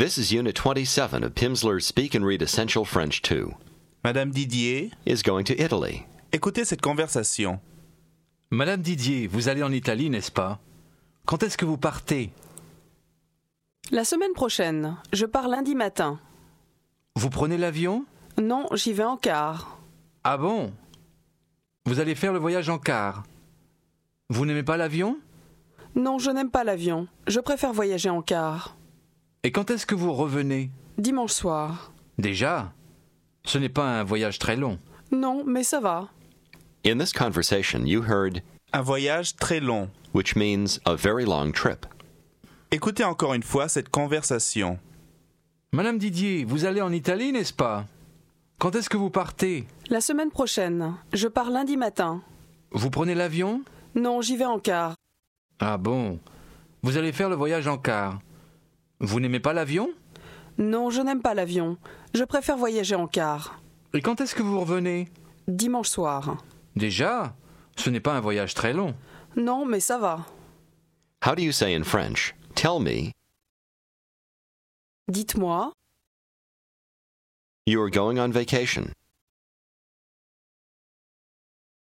This is Unit 27 of Pimsleur's Speak and Read Essential French 2. Madame Didier, Is going to Italy. écoutez cette conversation. Madame Didier, vous allez en Italie, n'est-ce pas? Quand est-ce que vous partez? La semaine prochaine. Je pars lundi matin. Vous prenez l'avion? Non, j'y vais en car. Ah bon? Vous allez faire le voyage en car. Vous n'aimez pas l'avion? Non, je n'aime pas l'avion. Je préfère voyager en car. Et quand est-ce que vous revenez? Dimanche soir. Déjà? Ce n'est pas un voyage très long. Non, mais ça va. In this conversation, you heard Un voyage très long. which means a very long trip. Écoutez encore une fois cette conversation. Madame Didier, vous allez en Italie, n'est-ce pas? Quand est-ce que vous partez? La semaine prochaine. Je pars lundi matin. Vous prenez l'avion? Non, j'y vais en car. Ah bon? Vous allez faire le voyage en car. Vous n'aimez pas l'avion? Non, je n'aime pas l'avion. Je préfère voyager en car. Et quand est-ce que vous revenez? Dimanche soir. Déjà? Ce n'est pas un voyage très long. Non, mais ça va. How do you say in French, tell me Dites-moi, you are going on vacation?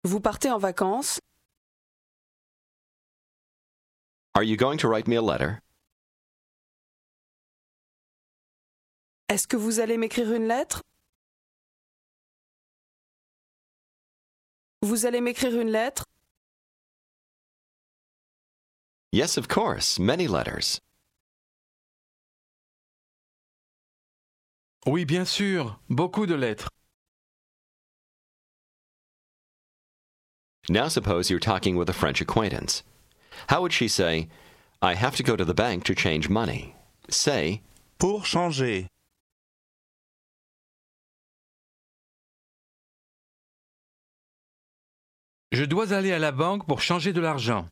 vous partez en vacances? Are you going to write me a letter? Est-ce que vous allez m'écrire une lettre? Vous allez m'écrire une lettre? Yes, of course, many letters. Oui, bien sûr, beaucoup de lettres. Now suppose you're talking with a French acquaintance. How would she say, I have to go to the bank to change money? Say, Pour changer. Je dois aller à la banque pour changer de l'argent.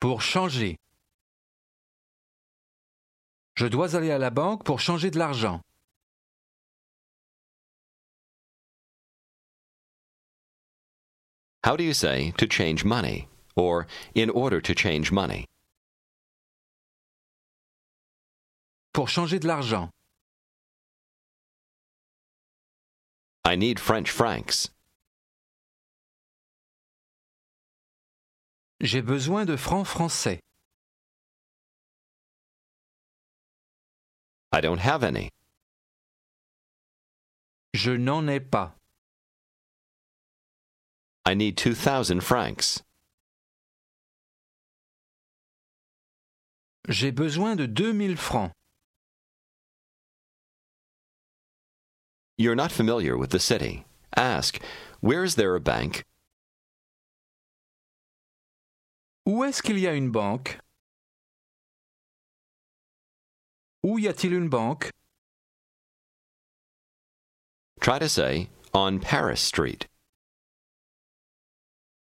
Pour changer. Je dois aller à la banque pour changer de l'argent. how do you say to change money? Or in order to change money? Pour changer de l'argent. I need French francs. J'ai besoin de francs français. I don't have any. Je n'en ai pas. I need 2,000 francs. J'ai besoin de 2000 francs. You're not familiar with the city. Ask, where is there a bank? Où est-ce qu'il y a une banque Où y a-t-il une banque Try to say, on Paris Street.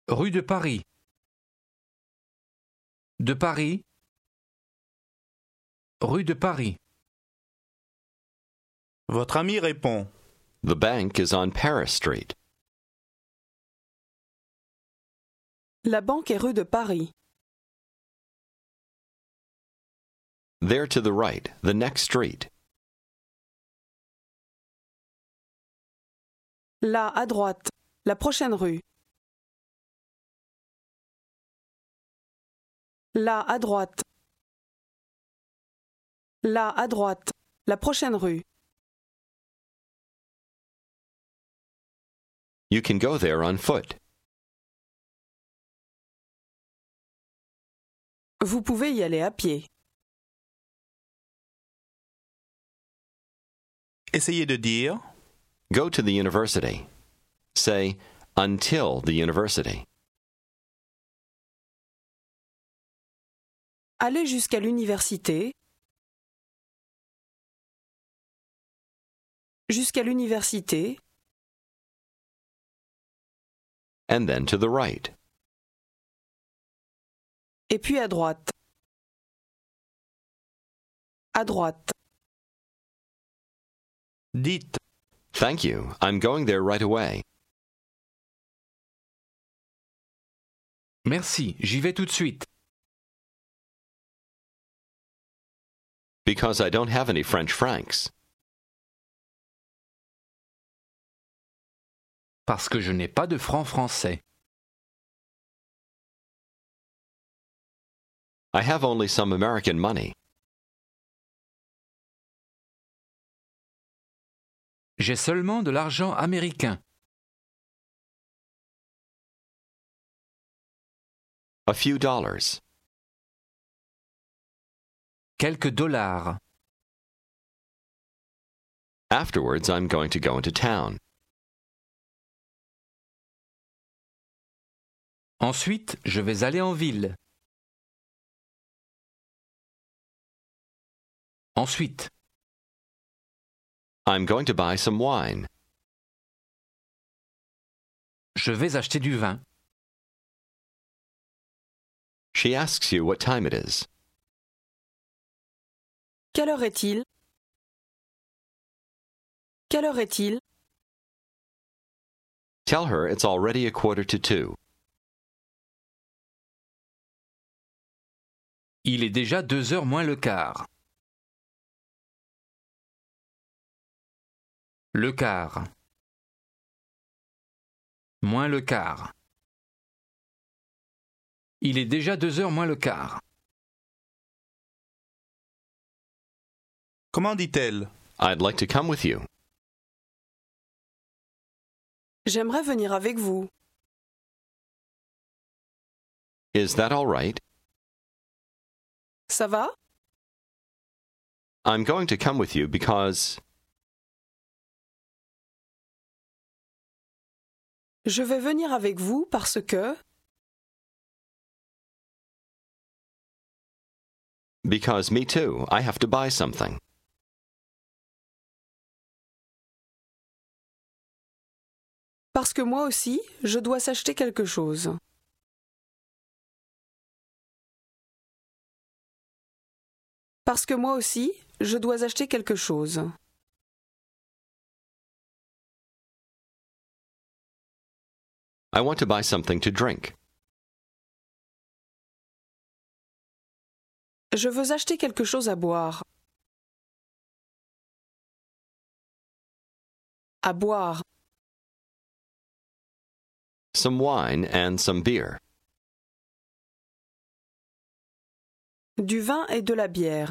Rue de Paris. De Paris. Rue de Paris. Votre ami répond. The bank is on Paris Street. La banque est rue de Paris. There to the right, the next street. Là, à droite. La prochaine rue. Là, à droite. Là, à droite. La prochaine rue. You can go there on foot. Vous pouvez y aller à pied. Essayez de dire Go to the university. Say, until the university. Aller jusqu'à l'université. Jusqu'à l'université. And then to the right. Et puis à droite. À droite. Dites. Thank you. I'm going there right away. Merci, j'y vais tout de suite. Because I don't have any French francs. Parce que je n'ai pas de francs français. I have only some American money. J'ai seulement de l'argent américain. A few dollars. Quelques dollars. Afterwards, I'm going to go into town. Ensuite, je vais aller en ville. Ensuite, I'm going to buy some wine. je vais acheter du vin. She asks you what time it is. Quelle heure est-il? Quelle heure est-il? Tell her it's already a quarter to two. Il est déjà deux heures moins le quart. Le quart. Moins le quart. Il est déjà deux heures moins le quart. Comment dit-elle? I'd like to come with you. J'aimerais venir avec vous. Is that all right? Ça va? I'm going to come with you because. Je vais venir avec vous parce que... Because me too, I have to buy something. Parce que moi aussi, je dois s'acheter quelque chose. Parce que moi aussi, je dois acheter quelque chose. I want to buy something to drink. Je veux acheter quelque chose à boire. À boire. Some wine and some beer. Du vin et de la bière.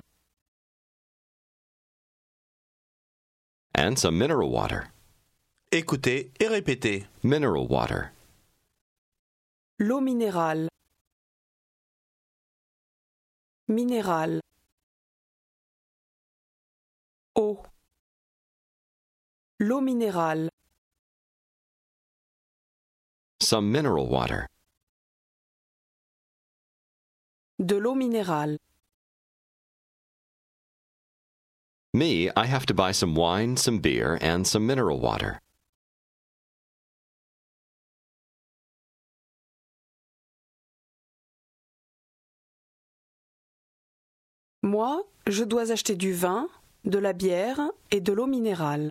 And some mineral water. Écoutez et répétez. Mineral water. L'eau minérale. Minérale. Eau. L'eau minérale. Some mineral water. De l'eau minérale. Me, I have to buy some wine, some beer, and some mineral water. Moi, je dois acheter du vin, de la bière et de l'eau minérale.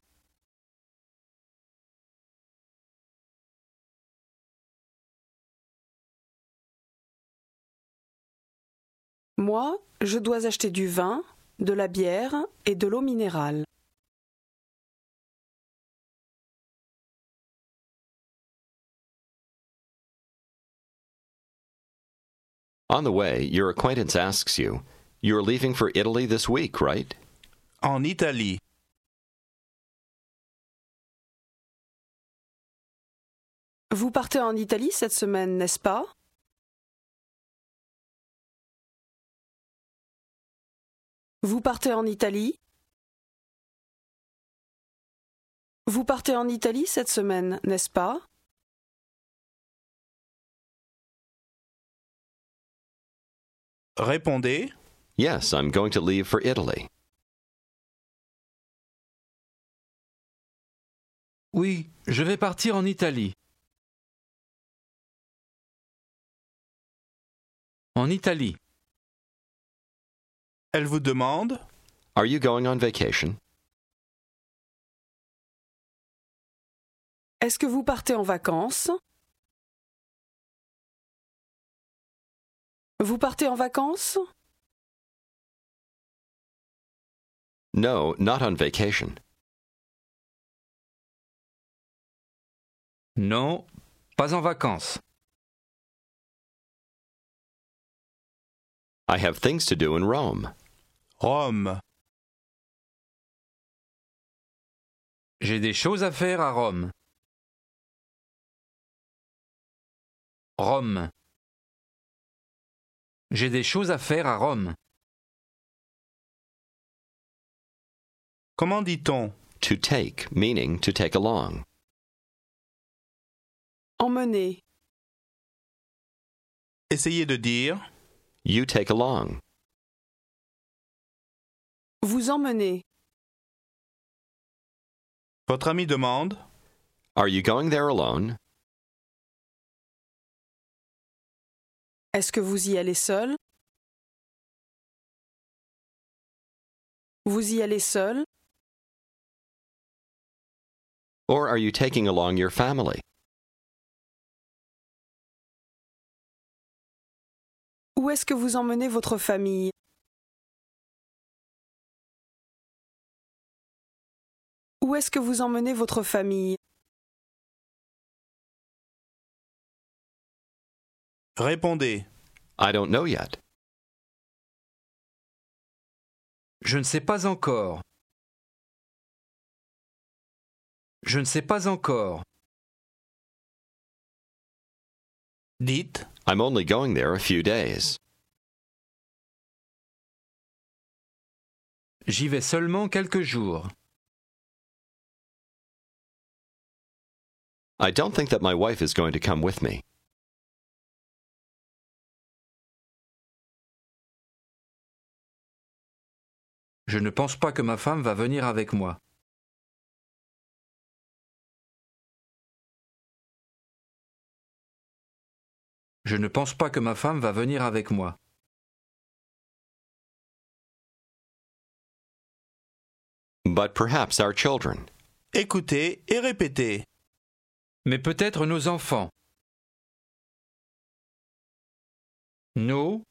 Moi, je dois acheter du vin, de la bière et de l'eau minérale. On the way, your acquaintance asks you, You're leaving for Italy this week, right? En Italie. Vous partez en Italie cette semaine, n'est-ce pas? Vous partez en Italie? Vous partez en Italie cette semaine, n'est-ce pas? Répondez. Yes, I'm going to leave for Italy. Oui, je vais partir en Italie. En Italie. Elle vous demande. Are you going on vacation? Est-ce que vous partez en vacances? Vous partez en vacances? No, not on vacation. Non, pas en vacances. I have things to do in Rome. Rome. J'ai des choses à faire à Rome. Rome. J'ai des choses à faire à Rome. Comment dit-on? To take, meaning to take along. Emmener. Essayez de dire You take along. Vous emmenez. Votre ami demande Are you going there alone? Est-ce que vous y allez seul? Vous y allez seul? Or are you taking along your family? Où est-ce que vous emmenez votre famille? Où est-ce que vous emmenez votre famille? Répondez. I don't know yet. Je ne sais pas encore. Je ne sais pas encore. Dites I'm only going there a few days. J'y vais seulement quelques jours. I don't think that my wife is going to come with me. Je ne pense pas que ma femme va venir avec moi. Je ne pense pas que ma femme va venir avec moi. But perhaps our children. Écoutez et répétez. Mais peut-être nos enfants. Nos.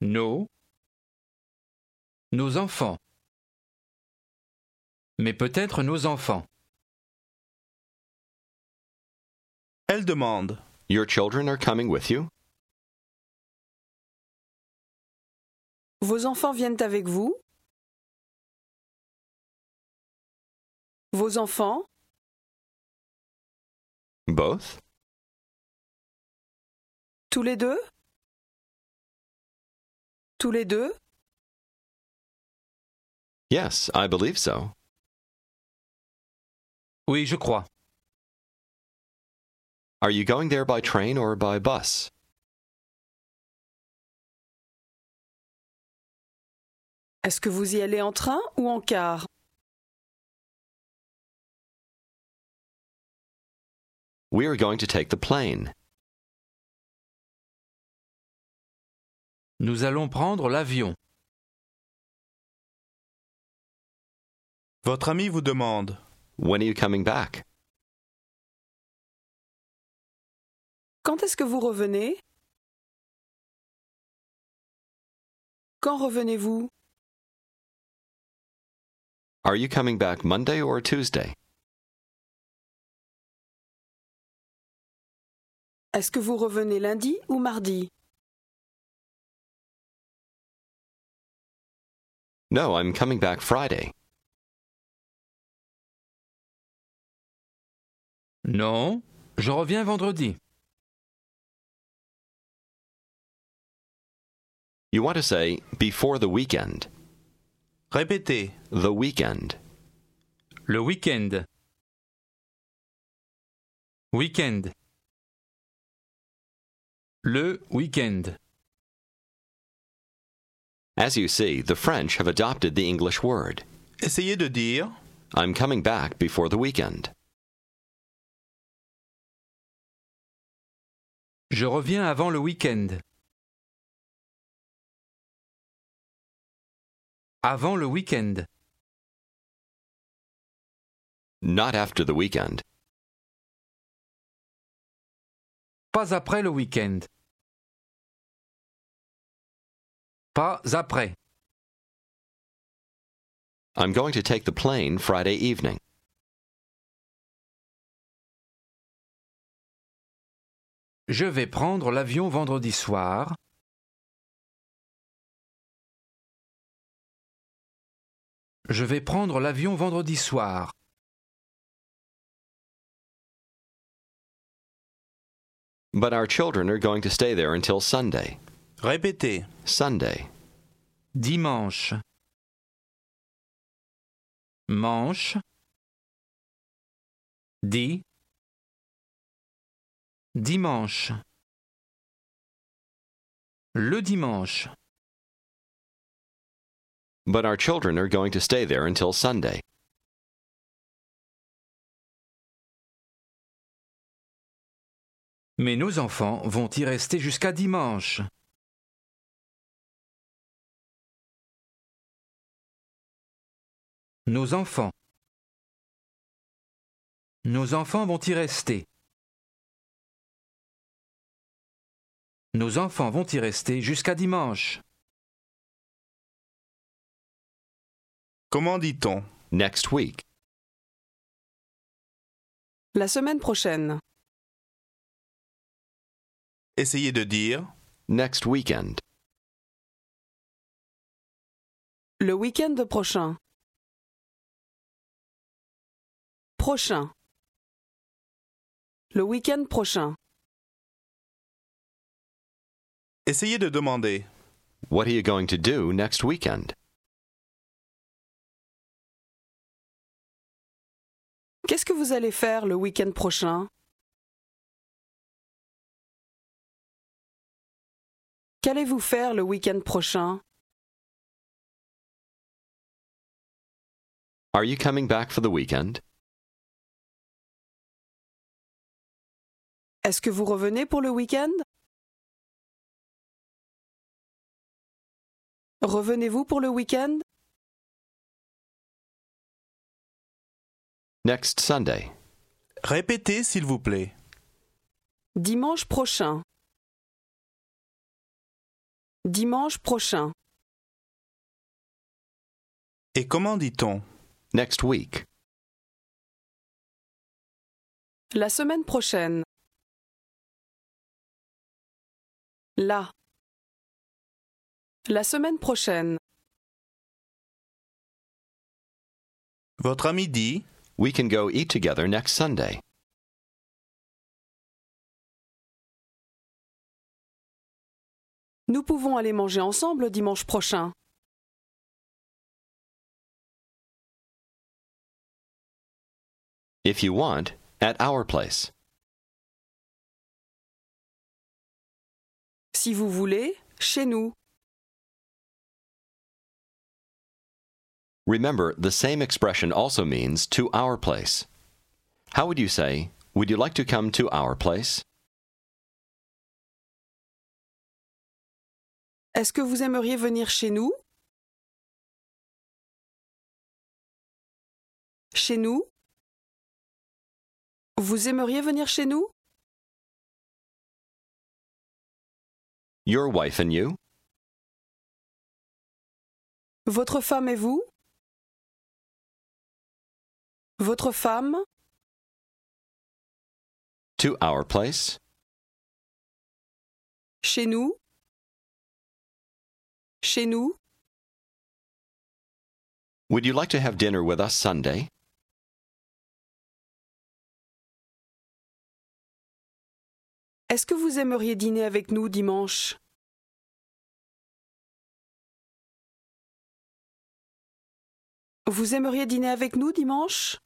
Nos. Nos enfants. Mais peut-être nos enfants. Elle demande Your children are coming with you? Vos enfants viennent avec vous? Vos enfants? Both? Tous les deux? Tous les deux? Yes, I believe so. Oui, je crois. Are you going there by train or by bus? Est-ce que vous y allez en train ou en car? We are going to take the plane. Nous allons prendre l'avion. Votre ami vous demande When are you coming back? Quand est-ce que vous revenez? Quand revenez-vous? Are you coming back Monday or Tuesday? Est-ce que vous revenez lundi ou mardi? No, I'm coming back Friday. Non, je reviens vendredi. You want to say before the weekend. Répétez. The weekend. Le week-end. Week-end. Le week-end. As you see, the French have adopted the English word. Essayez de dire I'm coming back before the weekend. Je reviens avant le week-end. Avant le week-end. Not after the weekend. Pas après le week-end. Pas après. I'm going to take the plane Friday evening. Je vais prendre l'avion vendredi soir. Je vais prendre l'avion vendredi soir. But our children are going to stay there until Sunday. Répétez. Sunday. Dimanche. Manche. Di. Dimanche. Le dimanche. But our children are going to stay there until Sunday. Mais nos enfants vont y rester jusqu'à dimanche. Nos enfants. Nos enfants vont y rester. Nos enfants vont y rester jusqu'à dimanche. Comment dit-on? Next week. La semaine prochaine. Essayez de dire Next weekend. Le week-end prochain. Prochain. Le week-end prochain. Essayez de demander What are you going to do next weekend? Qu'est-ce que vous allez faire le week-end prochain? Qu'allez-vous faire le week-end prochain? Are you coming back for the weekend? Est-ce que vous revenez pour le week-end? Revenez-vous pour le week-end? Next Sunday. Répétez s'il vous plaît. Dimanche prochain. Dimanche prochain. Et comment dit-on? Next week. La semaine prochaine. Là. La semaine prochaine. Votre ami dit We can go eat together next Sunday. Nous pouvons aller manger ensemble dimanche prochain. If you want, at our place. Si vous voulez, chez nous. Remember, the same expression also means to our place. How would you say, Would you like to come to our place? Est-ce que vous aimeriez venir chez nous? Chez nous? Vous aimeriez venir chez nous? Your wife and you? Votre femme et vous Votre femme To our place? Chez nous Chez nous Would you like to have dinner with us Sunday? Est-ce que vous aimeriez dîner avec nous dimanche? Vous aimeriez dîner avec nous dimanche?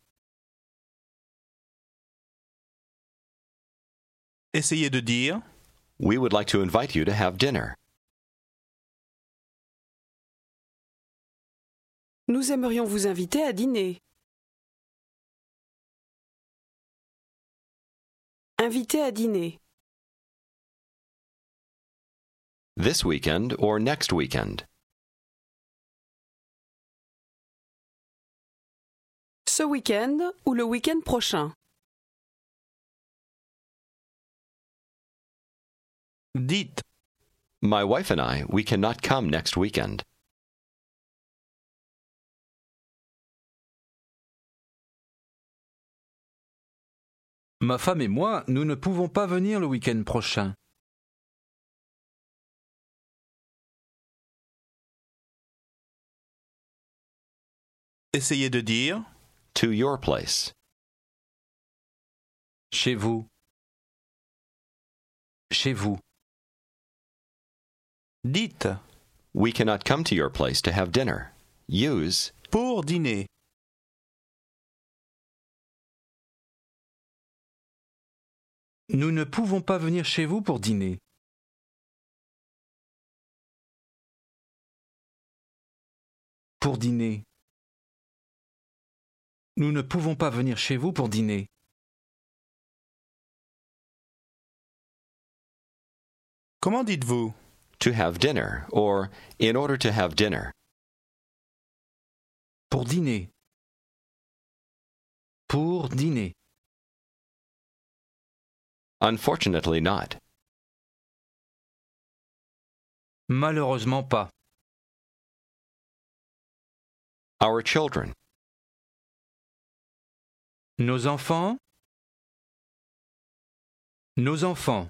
Essayez de dire We would like to invite you to have dinner. Nous aimerions vous inviter à dîner. Inviter à dîner. This weekend or next weekend? Ce week-end ou le week-end prochain? Dites My wife and I, we cannot come next weekend. Ma femme et moi, nous ne pouvons pas venir le week-end prochain. Essayez de dire To your place. Chez vous. Chez vous. dites We cannot come to your place to have dinner. Use pour dîner. Nous ne pouvons pas venir chez vous pour dîner. Pour dîner. Nous ne pouvons pas venir chez vous pour dîner. Comment dites-vous? To have dinner or in order to have dinner. Pour dîner. Pour dîner. Unfortunately not. Malheureusement pas. Our children. Nos enfants. Nos enfants.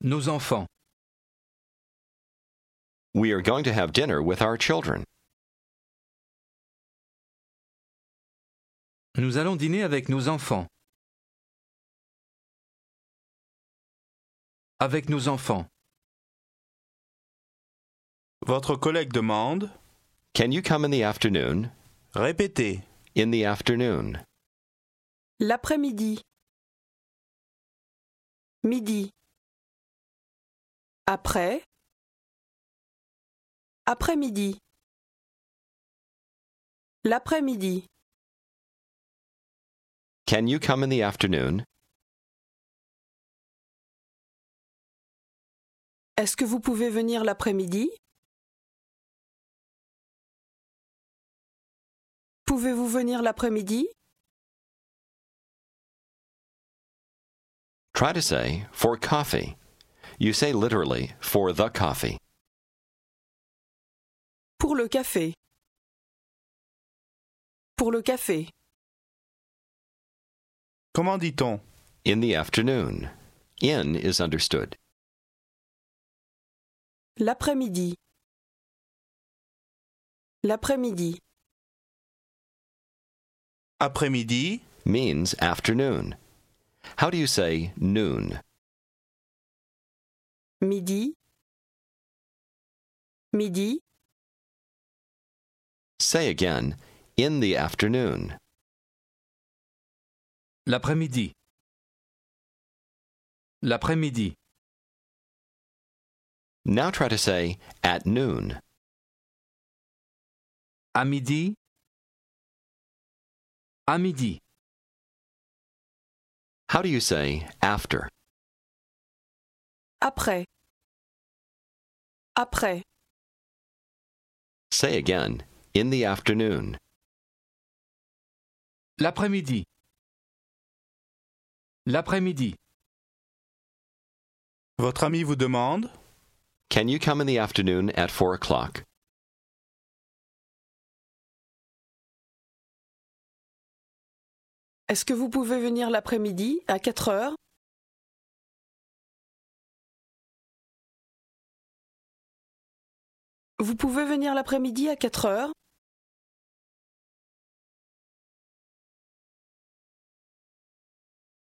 Nos enfants. We are going to have dinner with our children. Nous allons dîner avec nos enfants. Avec nos enfants. Votre collègue demande Can you come in the afternoon? Répétez. In the afternoon. L'après-midi. Midi. Après. Après-midi. L'après-midi. Can you come in the afternoon? Est-ce que vous pouvez venir l'après-midi? Pouvez-vous venir l'après-midi? Try to say for coffee. You say literally for the coffee. Pour le café. Pour le café. Comment dit-on? In the afternoon. In is understood. L'après-midi. L'après-midi. Après-midi, Means afternoon. How do you say noon? Midi. Midi. Say again, in the afternoon. L'après-midi. L'après-midi. Now try to say at noon. À midi. À midi. How do you say after? Après. Après. Say again, in the afternoon. L'après-midi. L'après-midi. votre ami vous demande Can you come in the afternoon at four o'clock? Est-ce que vous pouvez venir l'après-midi à 4 heures? Vous pouvez venir l'après-midi à 4 heures?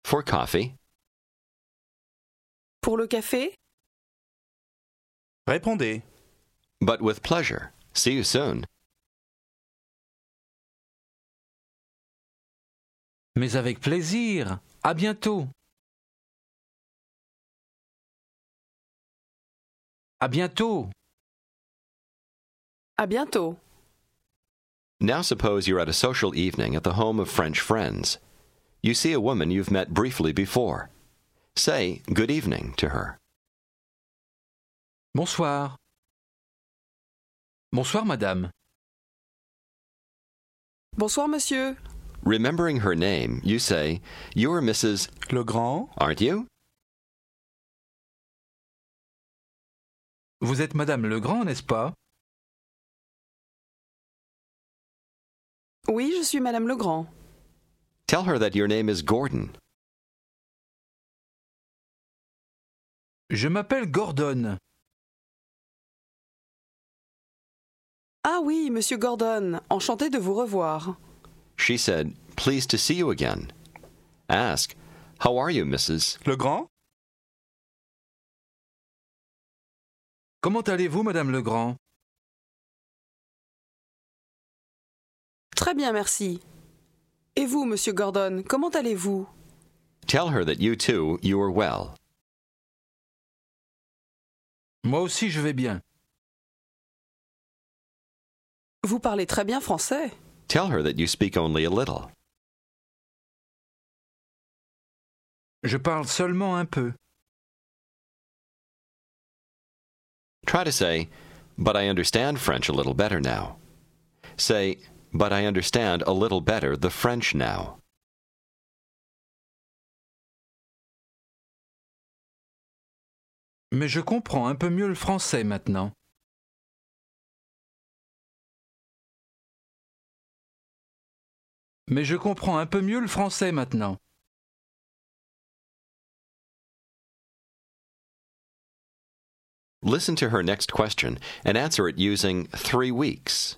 For coffee? Pour le café? Répondez. But with pleasure. See you soon. Mais avec plaisir. À bientôt. À bientôt. À bientôt. Now suppose you're at a social evening at the home of French friends. You see a woman you've met briefly before. Say good evening to her. Bonsoir. Bonsoir, madame. Bonsoir monsieur. Remembering her name, you say, You're Mrs. Le grand Aren't you? Vous êtes Madame Legrand, n'est-ce pas? Oui, je suis Madame Legrand. Tell her that your name is Gordon. Je m'appelle Gordon. Ah oui, Monsieur Gordon, enchanté de vous revoir. She said, Pleased to see you again. Ask, How are you, Mrs.? Legrand Comment allez-vous, Madame Legrand Très bien, merci. Et vous, Monsieur Gordon, comment allez-vous? Tell her that you too, you are well. Moi aussi, je vais bien. Vous parlez très bien français. Tell her that you speak only a little. Je parle seulement un peu. Try to say, But I understand French a little better now. Say, But I understand a little better the French now. Mais je comprends un peu mieux le français maintenant. Mais je comprends un peu mieux le français maintenant. Listen to her next question and answer it using three weeks.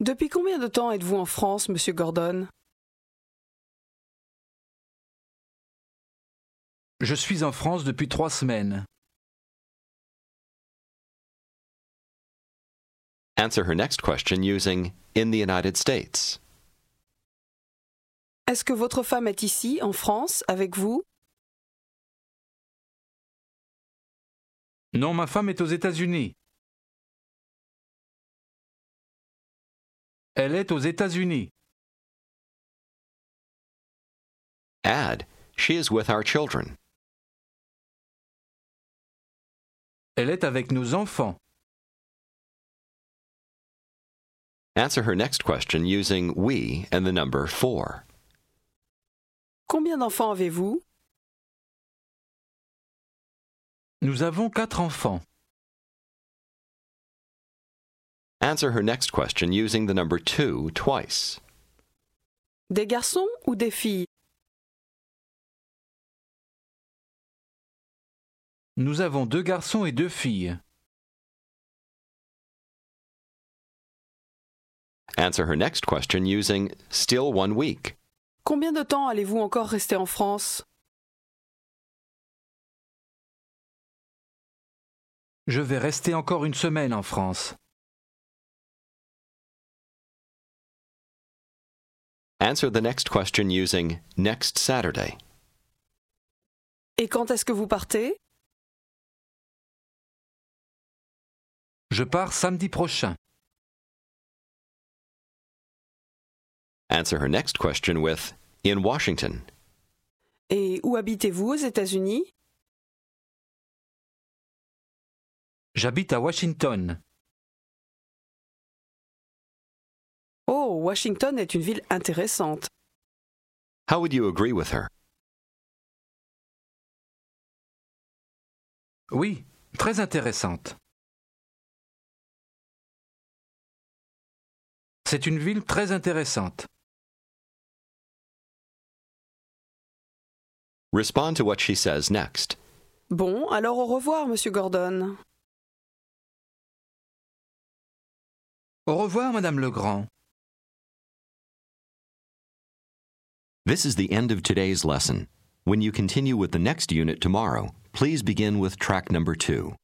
Depuis combien de temps êtes-vous en France, Monsieur Gordon? Je suis en France depuis trois semaines. Answer her next question using in the United States. Est-ce que votre femme est ici, en France, avec vous? Non, ma femme est aux États-Unis. Elle est aux États-Unis. Add, she is with our children. Elle est avec nos enfants. Answer her next question using we and the number four. Combien d'enfants avez-vous? Nous avons quatre enfants. Answer her next question using the number two twice. Des garçons ou des filles? Nous avons deux garçons et deux filles. Answer her next question using still one week. Combien de temps allez-vous encore rester en France? Je vais rester encore une semaine en France. Answer the next question using next Saturday. Et quand est-ce que vous partez? Je pars samedi prochain. Answer her next question with in Washington. Et où habitez-vous aux États-Unis? J'habite à Washington. Oh, Washington est une ville intéressante. How would you agree with her? Oui, très intéressante. C'est une ville très intéressante. Respond to what she says next. Bon, alors au revoir, Monsieur Gordon. Au revoir, Madame Legrand. This is the end of today's lesson. When you continue with the next unit tomorrow, please begin with track number two.